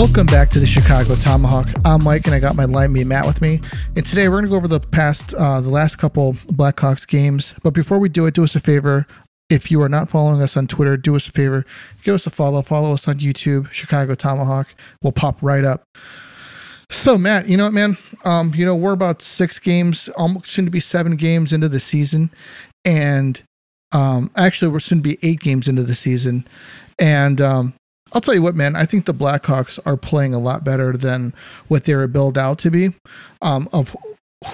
Welcome back to the Chicago Tomahawk. I'm Mike, and I got my line mate Matt with me. And today we're going to go over the past, uh, the last couple Blackhawks games. But before we do it, do us a favor. If you are not following us on Twitter, do us a favor, give us a follow. Follow us on YouTube, Chicago Tomahawk. We'll pop right up. So Matt, you know what, man? Um, you know we're about six games, almost soon to be seven games into the season, and um, actually we're soon to be eight games into the season, and um, I'll tell you what, man. I think the Blackhawks are playing a lot better than what they were billed out to be. Um, of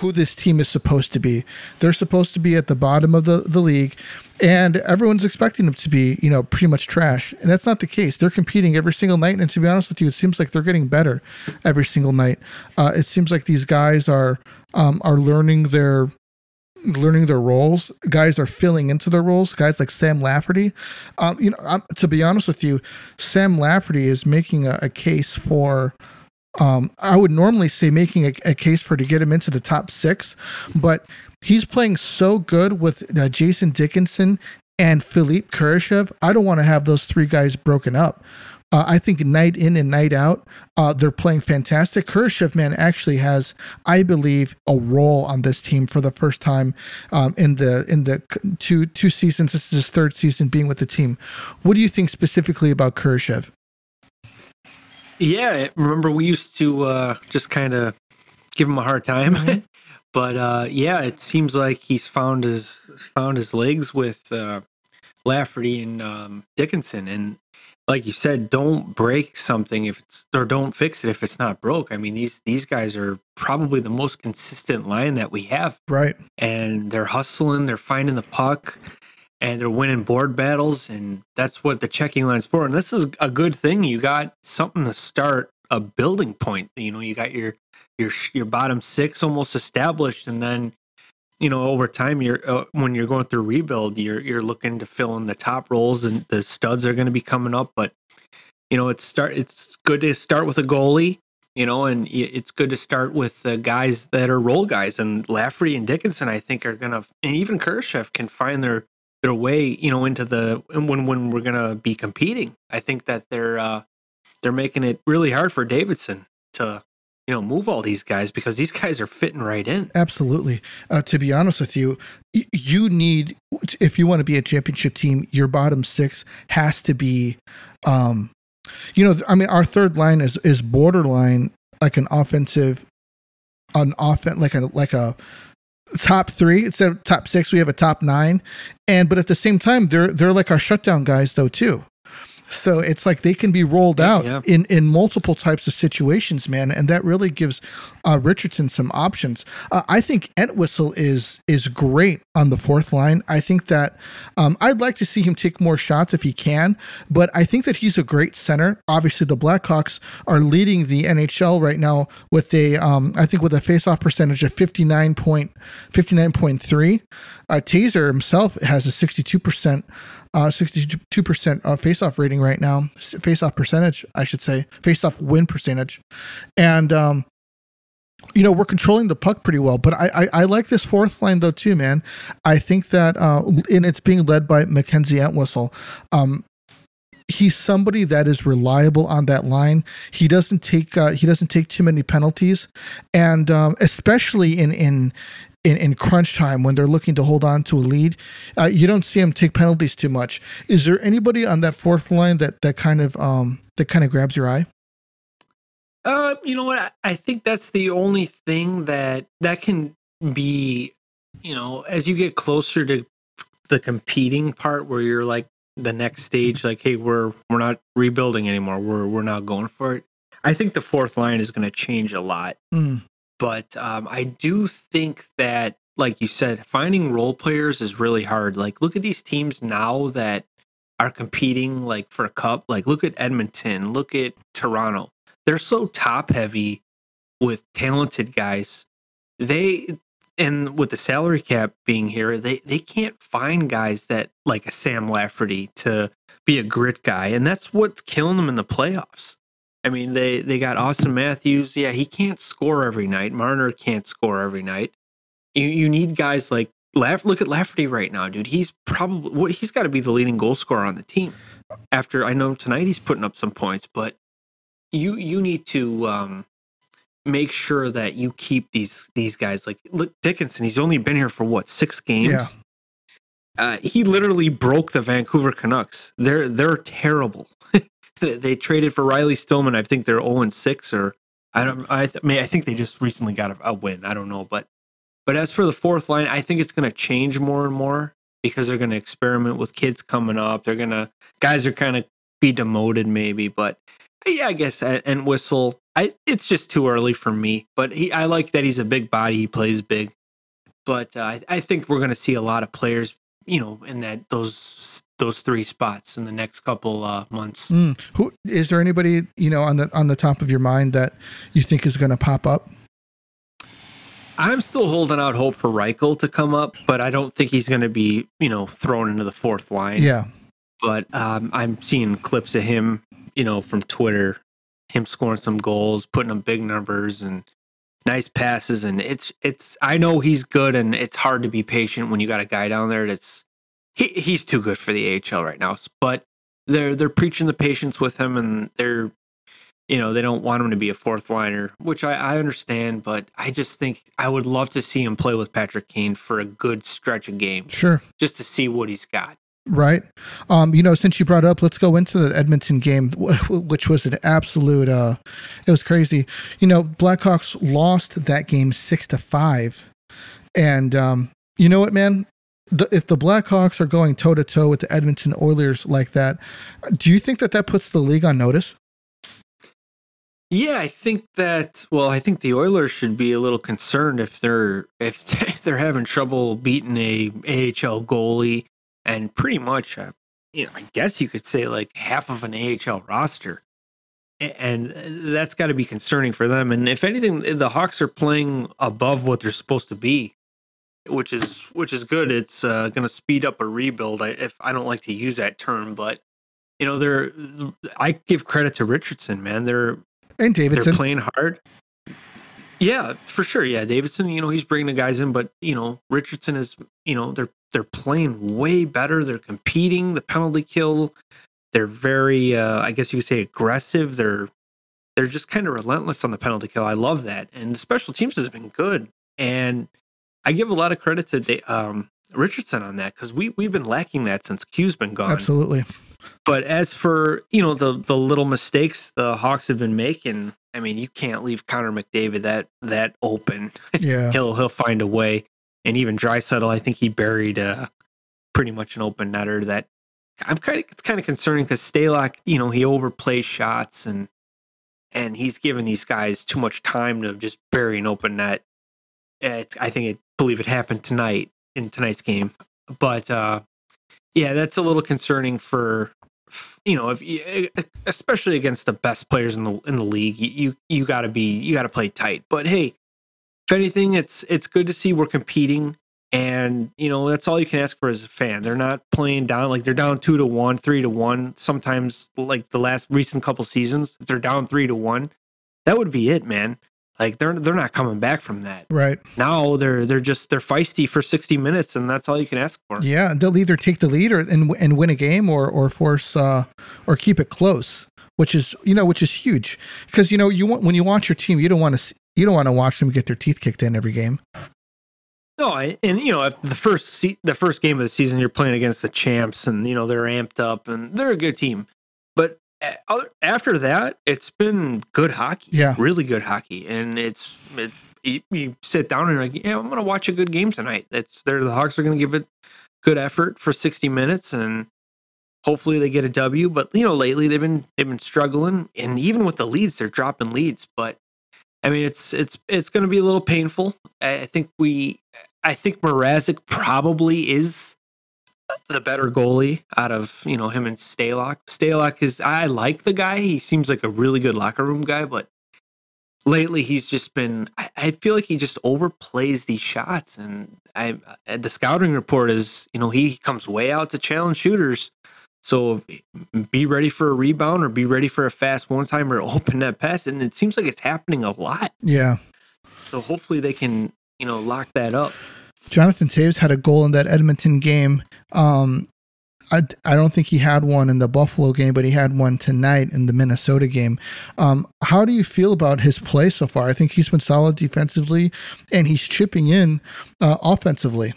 who this team is supposed to be. They're supposed to be at the bottom of the, the league, and everyone's expecting them to be, you know, pretty much trash. And that's not the case. They're competing every single night. And to be honest with you, it seems like they're getting better every single night. Uh, it seems like these guys are um, are learning their learning their roles. Guys are filling into their roles. Guys like Sam Lafferty. Um, you know, um, to be honest with you, Sam Lafferty is making a, a case for. Um, I would normally say making a, a, case for to get him into the top six, but he's playing so good with uh, Jason Dickinson and Philippe Kurashev. I don't want to have those three guys broken up. Uh, I think night in and night out, uh, they're playing fantastic. Kurashev, man, actually has, I believe, a role on this team for the first time um, in the in the two two seasons. This is his third season being with the team. What do you think specifically about Kurashev? Yeah, remember we used to uh, just kind of give him a hard time, mm-hmm. but uh, yeah, it seems like he's found his found his legs with uh, Lafferty and um, Dickinson, and like you said, don't break something if it's or don't fix it if it's not broke. I mean, these these guys are probably the most consistent line that we have. Right. And they're hustling, they're finding the puck, and they're winning board battles, and that's what the checking line's for. And this is a good thing. You got something to start a building point. You know, you got your your your bottom six almost established, and then you know over time you're uh, when you're going through rebuild you're you're looking to fill in the top roles and the studs are going to be coming up but you know it's start it's good to start with a goalie you know and it's good to start with the guys that are role guys and Lafferty and Dickinson I think are going to and even Kurashev can find their their way you know into the when when we're going to be competing. I think that they're uh they're making it really hard for Davidson to you know move all these guys because these guys are fitting right in. Absolutely. Uh, to be honest with you you need if you want to be a championship team your bottom six has to be um you know i mean our third line is is borderline like an offensive an offense like a like a top three instead of top six we have a top nine. And but at the same time they're they're like our shutdown guys though too so it's like they can be rolled out yeah. in in multiple types of situations, man, and that really gives uh, Richardson some options. Uh, I think Entwistle is is great on the fourth line. I think that um, I'd like to see him take more shots if he can, but I think that he's a great center. Obviously, the Blackhawks are leading the NHL right now with a um, I think with a faceoff percentage of 59.59.3. Uh, Tazer himself has a 62 percent uh, 62% uh, face-off rating right now, face-off percentage, I should say, face-off win percentage. And, um, you know, we're controlling the puck pretty well, but I, I, I like this fourth line though too, man. I think that, uh, and it's being led by Mackenzie Entwistle. Um, he's somebody that is reliable on that line. He doesn't take uh, he doesn't take too many penalties, and um, especially in in in, in crunch time when they're looking to hold on to a lead. Uh, you don't see them take penalties too much. Is there anybody on that fourth line that that kind of um that kind of grabs your eye? Uh, you know what? I think that's the only thing that that can be, you know, as you get closer to the competing part where you're like the next stage, like, hey, we're we're not rebuilding anymore. We're we're not going for it. I think the fourth line is going to change a lot. Mm. But um, I do think that, like you said, finding role players is really hard. Like, look at these teams now that are competing like for a cup. Like, look at Edmonton, look at Toronto. They're so top heavy with talented guys. They and with the salary cap being here, they they can't find guys that like a Sam Lafferty to be a grit guy, and that's what's killing them in the playoffs. I mean, they they got Auston Matthews. Yeah, he can't score every night. Marner can't score every night. You you need guys like Laff. Look at Lafferty right now, dude. He's probably he's got to be the leading goal scorer on the team. After I know tonight he's putting up some points, but you you need to um, make sure that you keep these these guys like look Dickinson. He's only been here for what six games. Yeah. Uh, he literally broke the Vancouver Canucks. They're they're terrible. they, they traded for Riley Stillman. I think they're zero and six, or I don't. I, th- I mean, I think they just recently got a, a win. I don't know, but but as for the fourth line, I think it's going to change more and more because they're going to experiment with kids coming up. They're going to guys are kind of be demoted maybe, but yeah, I guess Entwistle. I it's just too early for me, but he I like that he's a big body. He plays big, but uh, I, I think we're going to see a lot of players, you know, in that those those three spots in the next couple uh, months. Mm. Who is there anybody you know on the on the top of your mind that you think is going to pop up? I'm still holding out hope for Reichel to come up, but I don't think he's going to be, you know, thrown into the fourth line. Yeah. But um, I'm seeing clips of him, you know, from Twitter, him scoring some goals, putting up big numbers and nice passes, and it's it's. I know he's good, and it's hard to be patient when you got a guy down there that's he he's too good for the AHL right now. But they're they're preaching the patience with him, and they're you know, they don't want him to be a fourth liner, which I, I, understand, but I just think I would love to see him play with Patrick Kane for a good stretch of games. Sure. Just to see what he's got. Right. Um, you know, since you brought up, let's go into the Edmonton game, which was an absolute, uh, it was crazy. You know, Blackhawks lost that game six to five. And, um, you know what, man? The, if the Blackhawks are going toe to toe with the Edmonton Oilers like that, do you think that that puts the league on notice? Yeah, I think that. Well, I think the Oilers should be a little concerned if they're if they're having trouble beating a AHL goalie and pretty much, uh, you know, I guess you could say like half of an AHL roster, and uh, that's got to be concerning for them. And if anything, the Hawks are playing above what they're supposed to be, which is which is good. It's uh, going to speed up a rebuild. I, if I don't like to use that term, but you know, they're I give credit to Richardson, man. They're and Davidson. They're playing hard. Yeah, for sure. Yeah, Davidson. You know, he's bringing the guys in, but you know, Richardson is. You know, they're they're playing way better. They're competing. The penalty kill. They're very. Uh, I guess you could say aggressive. They're they're just kind of relentless on the penalty kill. I love that, and the special teams has been good. And I give a lot of credit to um, Richardson on that because we we've been lacking that since Q's been gone. Absolutely. But as for you know the the little mistakes the Hawks have been making, I mean you can't leave Connor McDavid that that open. Yeah, he'll he'll find a way. And even Draisaitl, I think he buried uh, pretty much an open netter that I'm kind of it's kind of concerning because Stalock, you know, he overplays shots and and he's giving these guys too much time to just bury an open net. It's, I think it believe it happened tonight in tonight's game, but uh, yeah, that's a little concerning for you know, if you, especially against the best players in the in the league, you you, got to be you got to play tight. But hey, if anything, it's it's good to see we're competing, and you know that's all you can ask for as a fan. They're not playing down like they're down two to one, three to one. Sometimes, like the last recent couple seasons, if they're down three to one, that would be it, man. Like they're they're not coming back from that. Right. Now they're they're just they're feisty for 60 minutes and that's all you can ask for. Yeah, they'll either take the lead or and and win a game or or force uh or keep it close, which is you know which is huge because you know you want when you watch your team you don't want to you don't want to watch them get their teeth kicked in every game. No, I, and you know the first se- the first game of the season you're playing against the champs and you know they're amped up and they're a good team. But eh, after that, it's been good hockey. Yeah, really good hockey, and it's it. You, you sit down and like, yeah, I'm going to watch a good game tonight. It's they're the Hawks are going to give it good effort for 60 minutes, and hopefully they get a W. But you know, lately they've been they've been struggling, and even with the leads, they're dropping leads. But I mean, it's it's it's going to be a little painful. I think we, I think Mrazek probably is the better goalie out of you know him and Stalock. Stalock is I like the guy. He seems like a really good locker room guy, but lately he's just been. I, I feel like he just overplays these shots, and I the scouting report is you know he comes way out to challenge shooters. So be ready for a rebound or be ready for a fast one timer open that pass, and it seems like it's happening a lot. Yeah. So hopefully they can you know lock that up. Jonathan Toews had a goal in that Edmonton game. Um, I, I don't think he had one in the Buffalo game, but he had one tonight in the Minnesota game. Um, how do you feel about his play so far? I think he's been solid defensively, and he's chipping in uh, offensively.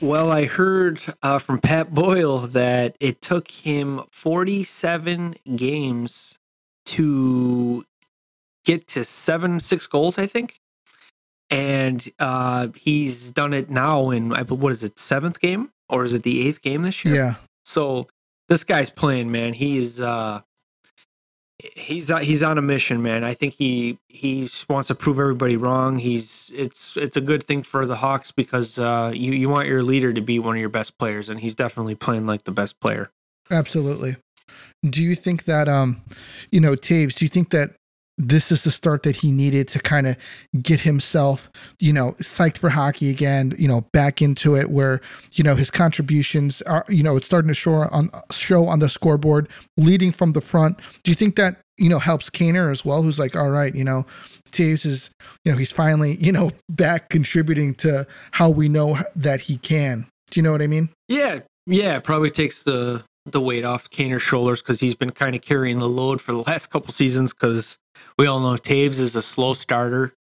Well, I heard uh, from Pat Boyle that it took him 47 games to get to seven, six goals, I think. And uh, he's done it now in, what is it, seventh game? Or is it the eighth game this year? Yeah. So this guy's playing, man. He's uh, he's he's on a mission, man. I think he he wants to prove everybody wrong. He's it's it's a good thing for the Hawks because uh, you you want your leader to be one of your best players, and he's definitely playing like the best player. Absolutely. Do you think that um, you know, Toews? Do you think that this is the start that he needed to kind of get himself, you know, psyched for hockey again, you know, back into it where, you know, his contributions are, you know, it's starting to show on show on the scoreboard, leading from the front. Do you think that, you know, helps Kaner as well, who's like, all right, you know, Toews is, you know, he's finally, you know, back contributing to how we know that he can. Do you know what I mean? Yeah. Yeah. Probably takes the the weight off Kaner's shoulders because he's been kind of carrying the load for the last couple seasons because we all know Toews is a slow starter,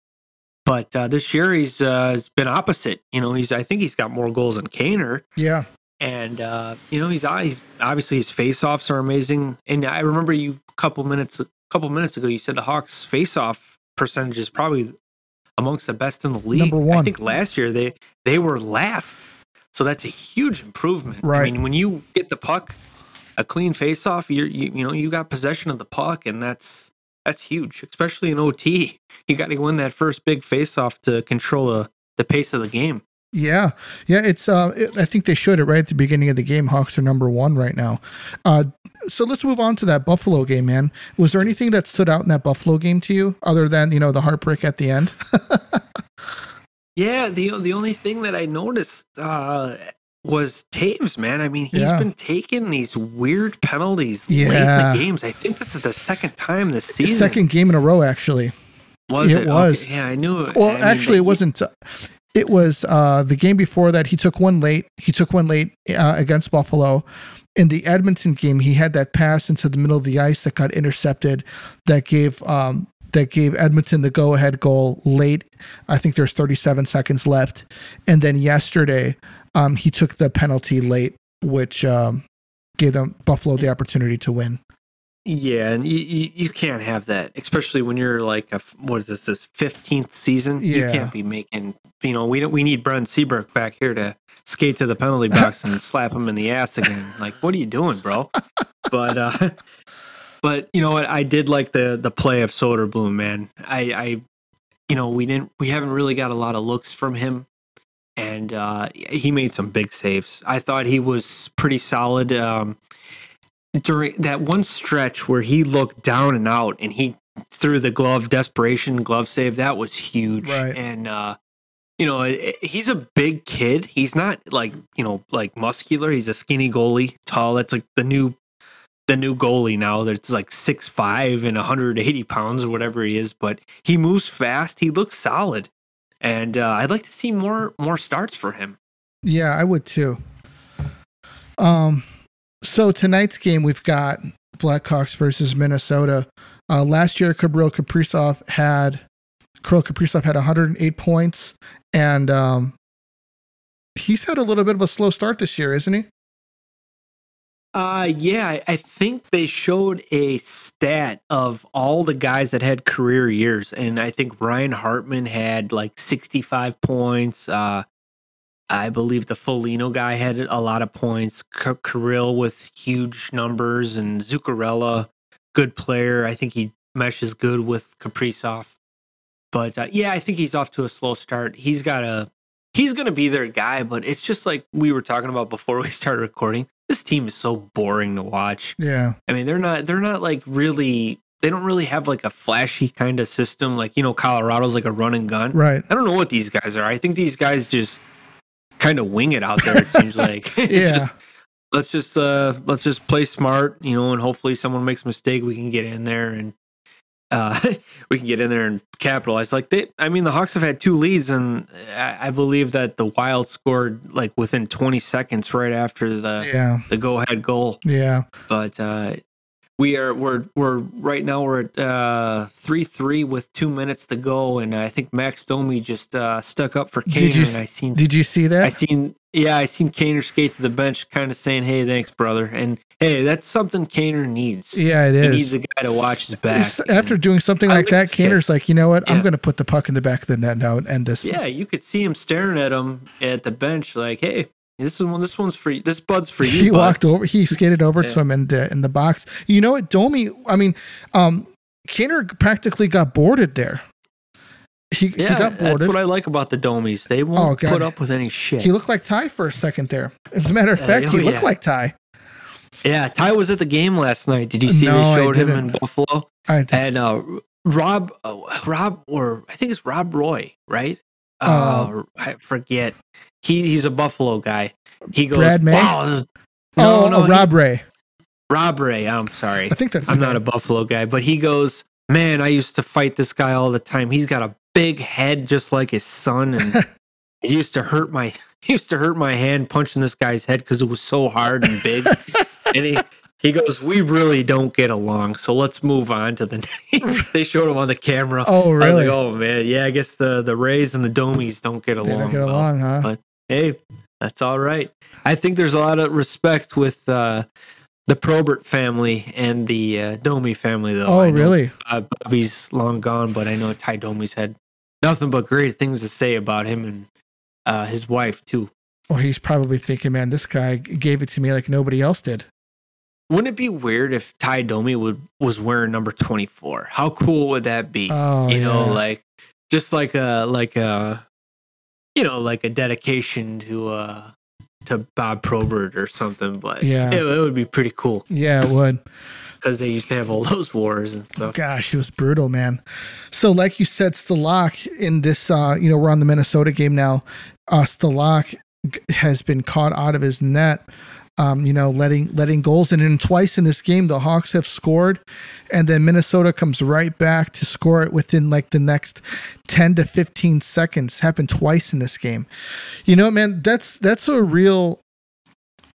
but uh, this year he's uh, has been opposite. You know, he's I think he's got more goals than Kaner. Yeah, and uh, you know he's he's obviously his faceoffs are amazing. And I remember you a couple minutes a couple minutes ago you said the Hawks faceoff percentage is probably amongst the best in the league. Number one. I think last year they they were last, so that's a huge improvement. Right. I mean, when you get the puck, a clean faceoff, you you you know you got possession of the puck, and that's that's huge, especially in OT. You got to win that first big faceoff to control a, the pace of the game. Yeah, yeah, it's. Uh, it, I think they showed it right at the beginning of the game. Hawks are number one right now. Uh, so let's move on to that Buffalo game, man. Was there anything that stood out in that Buffalo game to you, other than you know the heartbreak at the end? yeah, the the only thing that I noticed uh, was Toews, man. I mean, he's yeah. been taking these weird penalties yeah. late in the games. I think this is the second time this season. Second game in a row, actually. Was it? It was. Okay. Yeah, I knew it. Well, I actually, mean, it wasn't. Uh, it was uh, the game before that. He took one late. He took one late uh, against Buffalo. In the Edmonton game, he had that pass into the middle of the ice that got intercepted. That gave um, that gave Edmonton the go ahead goal late. I think there's 37 seconds left. And then yesterday, um, he took the penalty late, which um, gave them Buffalo the opportunity to win. Yeah, and you, you, you, can't have that, especially when you're like a what is this this fifteenth season? Yeah. You can't be making you know we don't we need Brent Seabrook back here to skate to the penalty box and slap him in the ass again. Like, what are you doing, bro? but uh, but you know what? I did like the the play of Soderblom, man. I I you know we didn't we haven't really got a lot of looks from him and uh, he made some big saves. I thought he was pretty solid um, during that one stretch where he looked down and out, and he threw the glove desperation glove save. That was huge, right. and uh, you know he's a big kid. He's not like you know like muscular. He's a skinny goalie, tall. That's like the new the new goalie now that's like six five and 180 pounds or whatever he is but he moves fast he looks solid and uh, I'd like to see more more starts for him. Yeah, I would too. Um, so tonight's game we've got Blackhawks versus Minnesota. Uh, last year, Kirill Kaprizov had Kirill Kaprizov had 108 points, and um, he's had a little bit of a slow start this year, isn't he? Uh yeah, I think they showed a stat of all the guys that had career years, and I think Ryan Hartman had like 65 points. Uh, I believe the Foligno guy had a lot of points. K- Kirill with huge numbers, and Zuccarello, good player. I think he meshes good with Kaprizov. But uh, yeah, I think he's off to a slow start. He's got a he's going to be their guy, but it's just like we were talking about before we started recording this team is so boring to watch. Yeah. I mean, they're not they're not like really they don't really have like a flashy kind of system like, you know, Colorado's like a run and gun. Right. I don't know what these guys are. I think these guys just kind of wing it out there it seems like. yeah. just, let's just uh let's just play smart, you know, and hopefully someone makes a mistake we can get in there and uh, we can get in there and capitalize. Like they, I mean, the Hawks have had two leads, and I, I believe that the Wild scored like within 20 seconds right after the Yeah. the go ahead goal. Yeah. But uh, we are we're we're right now we're at uh, three three with two minutes to go, and I think Max Domi just uh, stuck up for Did Kaner, you and I seen Did you see that? I seen yeah I seen Kaner skate to the bench, kind of saying, "Hey, thanks, brother," and hey, that's something Kaner needs. Yeah, it He is. needs a guy to watch his back. It's- After doing something I like that. Kaner's like, you know what? I'm going to put the puck in the back of the net now and end this. Yeah, you could see him staring at him at the bench, like, "Hey, this is one. This one's for you. This bud's for you." he bud." walked over. He skated over to him in the in the box. You know what, Domi? I mean, um, practically got boarded there. He, he Yeah, got that's boarded. what I like about the Domies. They won't Oh, put up with any shit. He looked like Ty for a second there. As a matter of Uh, fact, oh, he looked yeah. like Ty. yeah, Ty was at the game last night. Did you see No, they showed him in. Buffalo? I, And uh, Rob, oh, Rob, or I think it's Rob Roy, right? Uh, I forget. He he's a Buffalo guy. He goes, Brad May? "Wow, this is- oh, no, no, oh, he- Rob Ray. Rob Ray. I'm sorry, I think that's. I'm not a. Buffalo guy, but he goes, man, I used to fight this guy all the time. He's got a big head just like his son, and it used to hurt my used to hurt my hand punching this guy's head because it was so hard and big. and he he goes, we really don't get along, so let's move on to the. they showed him on the camera. Oh, really? like, oh man, yeah, I guess the the Rays and the Domies don't get they along. don't get well. along, huh? but- Hey, that's all right. I think there's a lot of respect with uh, the Probert family and the uh, Domi family, though. oh, really? Uh, Bobby's long gone, but I know Ty Domi's had nothing but great things to say about him and uh, his wife too. Well, he's probably thinking, man, this guy gave it to me like nobody else did. Wouldn't it be weird if Ty Domi would was wearing number 24? How cool would that be? Oh, you know, yeah. like just like a like a you know like a dedication to uh to Bob Probert or something. But Yeah. it, it would be pretty cool yeah, it would. because they used to have all those wars and stuff. Gosh, it was brutal, man. So, like you said, Stalock in this, uh, you know, we're on the Minnesota game now. Uh, Stalock g- has been caught out of his net, um, you know, letting letting goals And then twice in this game, the Hawks have scored, and then Minnesota comes right back to score it within like the next ten to fifteen seconds. Happened twice in this game. You know, man, that's that's a real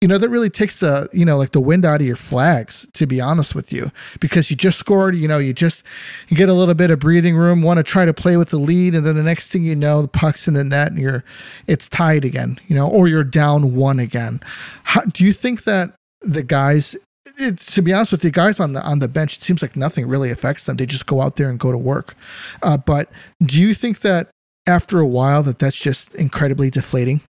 you know that really takes the you know like the wind out of your flags to be honest with you. Because you just scored you know you just you get a little bit of breathing room want to try to play with the lead and then the next thing you know the puck's in the net and you're it's tied again you know or you're down one again. How, do you think that the guys it, to be honest with you guys on the on the bench it seems like nothing really affects them. They just go out there and go to work. Uh, but do you think that after a while that that's just incredibly deflating?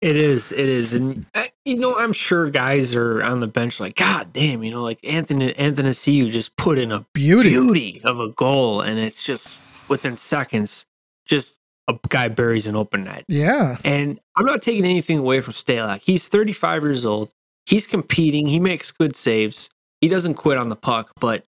It is, it is, and uh, you know, I'm sure guys are on the bench like, God damn, you know, like Anthony Athanasiou just put in a beauty beauty of a goal, and it's just within seconds, just a guy buries an open net. yeah And I'm not taking anything away from Stalock. He's 35 years old. He's competing. He makes good saves. He doesn't quit on the puck. But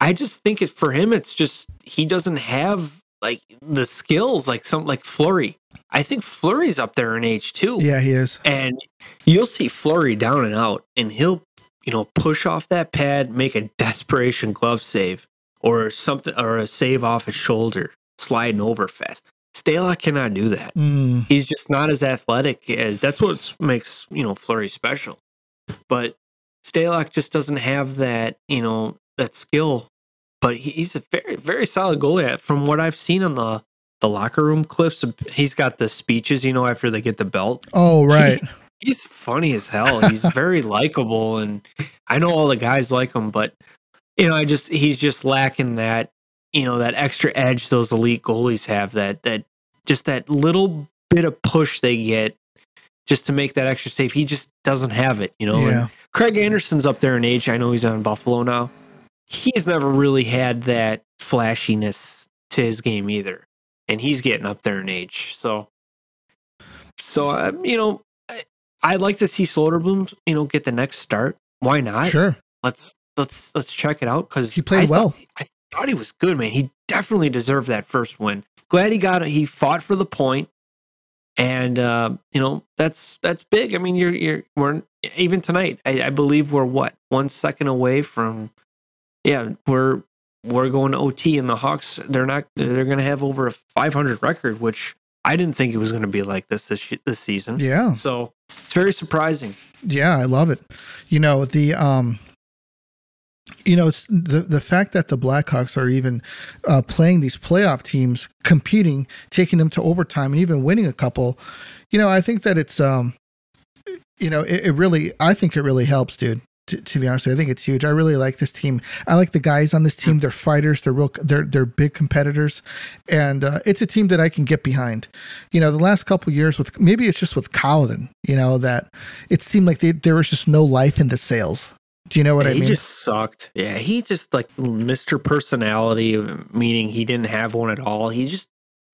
I just think it for him, it's just he doesn't have like the skills like some like Fleury. I think Fleury's up there in age too. yeah he is And you'll see Fleury down and out, and he'll, you know, push off that pad, make a desperation glove save, or something, or a save off his shoulder, sliding over fast. Stalock cannot do that. Mm. He's just not as athletic as that's what makes you know Fleury special. But Stalock just doesn't have that you know that skill. But he's a very very solid goalie. From what I've seen on the the locker room clips, um, he's got the speeches you know after they get the belt Oh, right. he's funny as hell. He's very likable, and I know all the guys like him, but you know, I just he's just lacking that you know that extra edge those elite goalies have. That that just that little bit of push they get just to make that extra save. He just doesn't have it, you know. And yeah. Craig Anderson's up there in age. I know he's on Buffalo now. He's never really had that flashiness to his game either, and he's getting up there in age. So, so um, you know, I, I'd like to see Soderblom, you know, get the next start. Why not? Sure. Let's let's let's check it out because He played well. I thought he was good, man. He definitely deserved that first win. Glad he got it. He fought for the point, and uh, you know that's that's big. I mean, you're you're we're even tonight. I, I believe we're what one second away from. Yeah, we're we're going to OT, and the Hawks they're not they're going to have over a 500 record, which I didn't think it was going to be like this this this season. Yeah. So it's very surprising. Yeah, I love it. You know the um, you know it's the the fact that the Blackhawks are even uh, playing these playoff teams, competing, taking them to overtime, and even winning a couple. You know, I think that it's um, you know, it, it really, I think it really helps, dude. To, to, be honest, with you. I think it's huge. I really like this team. I like the guys on this team. They're fighters. They're real. They're they're big competitors, and uh, it's a team that I can get behind. You know, the last couple years with maybe it's just with Colliton. You know that it seemed like they, there was just no life in the sails. Do you know what yeah, I mean? He just sucked. Yeah, he just like Mr. Personality, meaning he didn't have one at all. He just,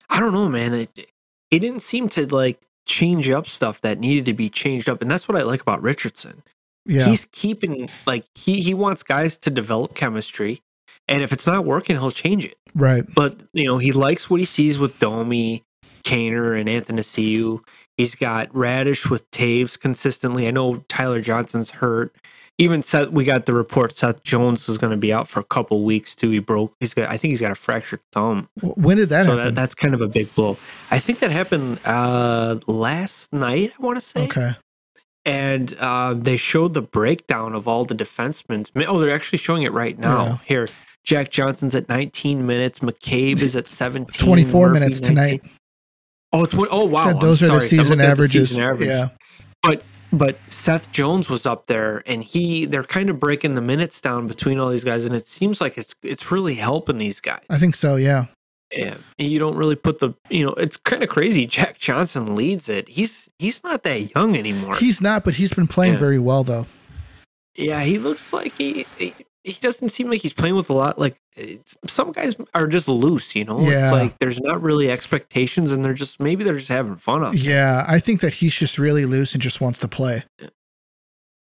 I don't know, man. It, he didn't seem to like change up stuff that needed to be changed up. And that's what I like about Richardson. Yeah. He's keeping like he he wants guys to develop chemistry. And if it's not working, he'll change it. Right. But you know, he likes what he sees with Domi, Kaner, and Anthony Athanasiou. He's got Raddysh with Toews consistently. I know Tyler Johnson's hurt even Seth, we got the report Seth Jones is going to be out for a couple weeks too. He broke. He's got. I think he's got a fractured thumb. When did that so happen? That, that's kind of a big blow. I think that happened uh, last night. I want to say. Okay. And uh, they showed the breakdown of all the defensemen. Oh, they're actually showing it right now. Yeah. Here, Jack Johnson's at 19 minutes. McCabe is at 17. 24 Murphy, minutes 19. tonight. Oh, tw- oh wow! Yeah, those I'm are sorry. the season averages. The season average. Yeah. But but Seth Jones was up there and he they're kind of breaking the minutes down between all these guys and it seems like it's it's really helping these guys. I think so, yeah. Yeah. And you don't really put the you know, it's kind of crazy. Jack Johnson leads it. He's he's not that young anymore. He's not, but he's been playing yeah. very well though. Yeah, he looks like he, he he doesn't seem like he's playing with a lot. Like some guys are just loose, you know. Yeah. It's like there's not really expectations, and they're just maybe they're just having fun. Up yeah, I think that he's just really loose and just wants to play.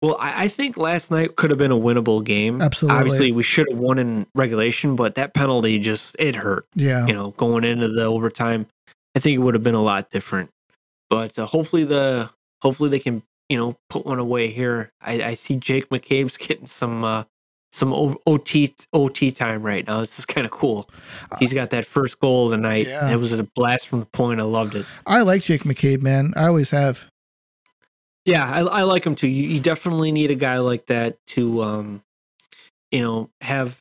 Well, I, I, think last night could have been a winnable game. Absolutely. Obviously, we should have won in regulation, but that penalty just it hurt. Yeah. You know, going into the overtime, I think it would have been a lot different. But uh, hopefully the hopefully they can you know put one away here. I, I see Jake McCabe's getting some uh, some OT OT time right now. This is kind of cool. Uh, He's got that first goal of the night. Yeah. It was a blast from the point. I loved it. I like Jake McCabe, man. I always have. Yeah, I, I like him too. You, you, definitely need a guy like that to, um, you know, have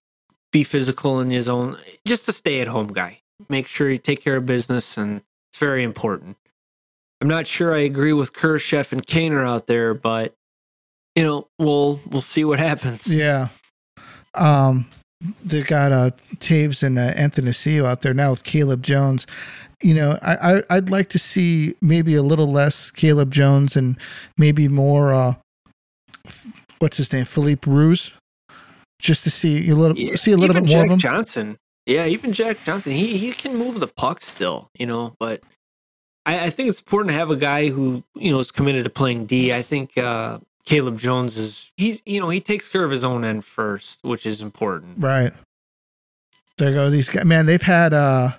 be physical in his own, just a stay at home guy. Make sure you take care of business, and it's very important. I'm not sure I agree with Kurashev and Kaner out there, but you know, we'll we'll see what happens. Yeah, um, they got uh, Toews and uh, Seo out there now with Caleb Jones. You know, I, I would like to see maybe a little less Caleb Jones and maybe more. Uh, what's his name, Philippe Roos, just to see a little yeah, see a little bit more Jack of him. Johnson, yeah, even Jack Johnson, he he can move the puck still, you know, but. I, I think it's important to have a guy who you know is committed to playing D. I think uh, Caleb Jones is he's you know he takes care of his own end first, which is important. Right. There go these guys. Man, they've had uh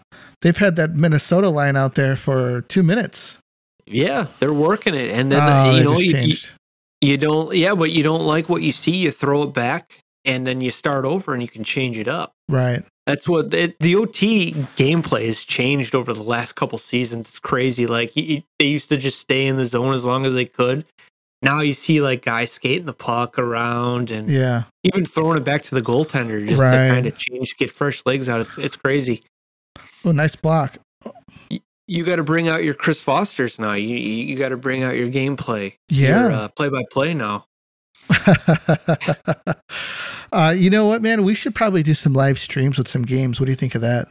they've had that Minnesota line out there for two minutes. Yeah, they're working it, and then oh, you know you, you, you don't yeah, but you don't like what you see, you throw it back, and then you start over, and you can change it up. Right. That's what the, the OT gameplay has changed over the last couple seasons. It's crazy. Like they used to just stay in the zone as long as they could, now you see like guys skating the puck around and yeah, even throwing it back to the goaltender just right. to kind of change, get fresh legs out. It's it's crazy. Oh, nice block. You, you got to bring out your Chris Vosters now. You you got to bring out your gameplay. Yeah, play by play now. uh, you know what, man? We should probably do some live streams with some games. What do you think of that?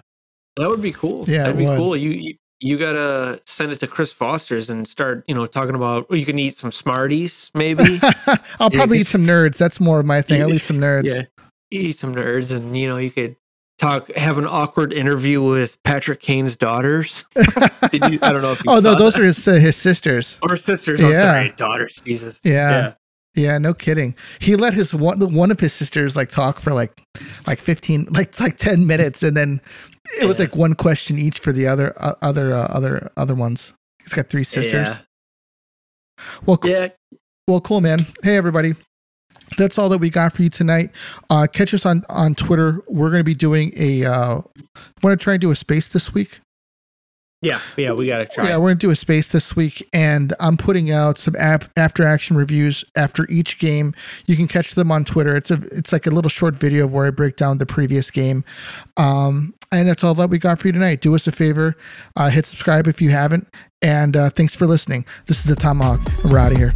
That would be cool. Yeah, that'd be would. cool. You, you you gotta send it to Chris Vosters and start, you know, talking about. you can eat some Smarties, maybe. I'll probably eat some nerds. That's more of my thing. I'll eat some nerds. Yeah, eat some nerds, and you know, you could talk, have an awkward interview with Patrick Kane's daughters. Did you? I don't know if. oh no, those that. are his uh, his sisters or sisters. Oh, yeah, sorry, daughters. Jesus. Yeah. yeah. Yeah, no kidding. He let his one one of his sisters like talk for like like 15 like like 10 minutes and then it was like one question each for the other uh, other uh, other other ones. He's got three sisters. Yeah. Well, yeah. Well, cool, man. Hey, everybody. That's all that we got for you tonight. Uh, catch us on on Twitter. We're going to be doing a. Uh, want to try and do a space this week. Yeah, yeah, we got to try. Yeah, we're gonna do a space this week, and I'm putting out some after action reviews after each game. You can catch them on Twitter. It's a it's like a little short video where I break down the previous game. Um, and that's all that we got for you tonight. Do us a favor, uh, hit subscribe if you haven't, and uh, thanks for listening. This is the Tomahawk, and we're out of here.